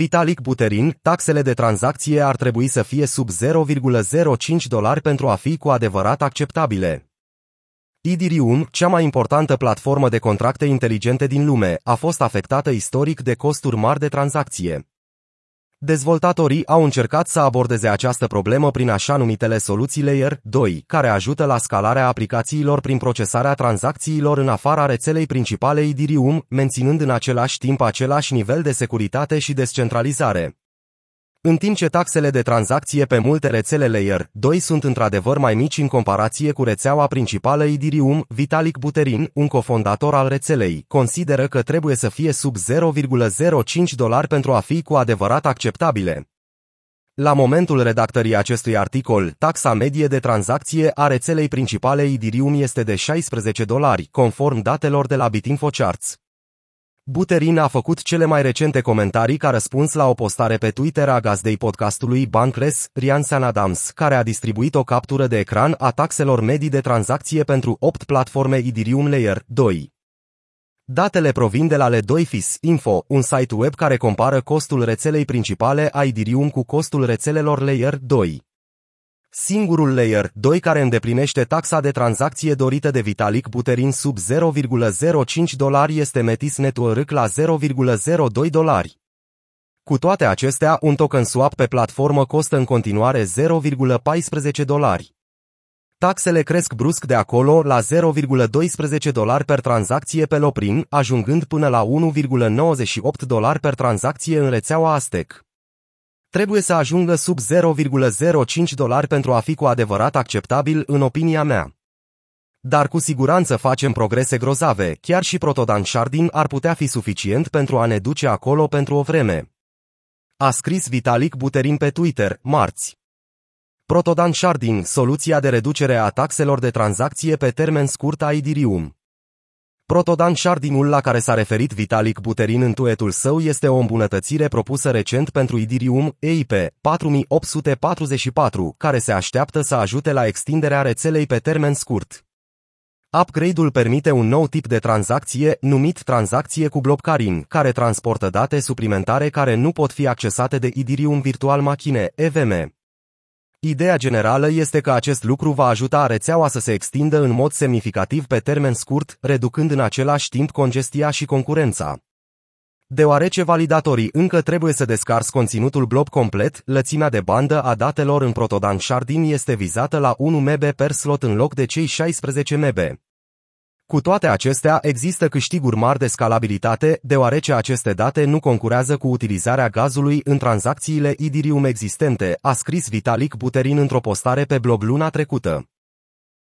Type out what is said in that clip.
Vitalik Buterin, taxele de tranzacție ar trebui să fie sub 0,05 dolari pentru a fi cu adevărat acceptabile. Ethereum, cea mai importantă platformă de contracte inteligente din lume, a fost afectată istoric de costuri mari de tranzacție. Dezvoltatorii au încercat să abordeze această problemă prin așa numitele soluții Layer 2, care ajută la scalarea aplicațiilor prin procesarea tranzacțiilor în afara rețelei principale Ethereum, menținând în același timp același nivel de securitate și descentralizare. În timp ce taxele de tranzacție pe multe rețele Layer 2 sunt într-adevăr mai mici în comparație cu rețeaua principală Ethereum, Vitalik Buterin, un cofondator al rețelei, consideră că trebuie să fie sub 0,05 dolari pentru a fi cu adevărat acceptabile. La momentul redactării acestui articol, taxa medie de tranzacție a rețelei principale Ethereum este de 16 dolari, conform datelor de la Bitinfo Charts. Buterin a făcut cele mai recente comentarii ca răspuns la o postare pe Twitter a gazdei podcastului Bankless, Rian San Adams, care a distribuit o captură de ecran a taxelor medii de tranzacție pentru 8 platforme Ethereum Layer 2. Datele provin de la Le2FIS Info, un site web care compară costul rețelei principale a Ethereum cu costul rețelelor Layer 2. Singurul layer 2 care îndeplinește taxa de tranzacție dorită de Vitalik Buterin sub 0,05 dolari este Metis Network la 0,02 dolari. Cu toate acestea, un token swap pe platformă costă în continuare 0,14 dolari. Taxele cresc brusc de acolo la 0,12 dolari per tranzacție pe Loprin, ajungând până la 1,98 dolari per tranzacție în rețeaua Aztec trebuie să ajungă sub 0,05 dolari pentru a fi cu adevărat acceptabil în opinia mea. Dar cu siguranță facem progrese grozave, chiar și Protodan Shardin ar putea fi suficient pentru a ne duce acolo pentru o vreme. A scris Vitalik Buterin pe Twitter, marți. Protodan Shardin, soluția de reducere a taxelor de tranzacție pe termen scurt a Idirium. Protodan Shardinul la care s-a referit Vitalik Buterin în tuetul său este o îmbunătățire propusă recent pentru Idirium EIP 4844, care se așteaptă să ajute la extinderea rețelei pe termen scurt. Upgrade-ul permite un nou tip de tranzacție, numit tranzacție cu bloccarin, care transportă date suplimentare care nu pot fi accesate de Idirium Virtual Machine, EVM. Ideea generală este că acest lucru va ajuta rețeaua să se extindă în mod semnificativ pe termen scurt, reducând în același timp congestia și concurența. Deoarece validatorii încă trebuie să descarci conținutul blob complet, lățimea de bandă a datelor în Protodan Shardin este vizată la 1 MB per slot în loc de cei 16 MB. Cu toate acestea, există câștiguri mari de scalabilitate, deoarece aceste date nu concurează cu utilizarea gazului în tranzacțiile Idirium existente, a scris Vitalik Buterin într-o postare pe blog luna trecută.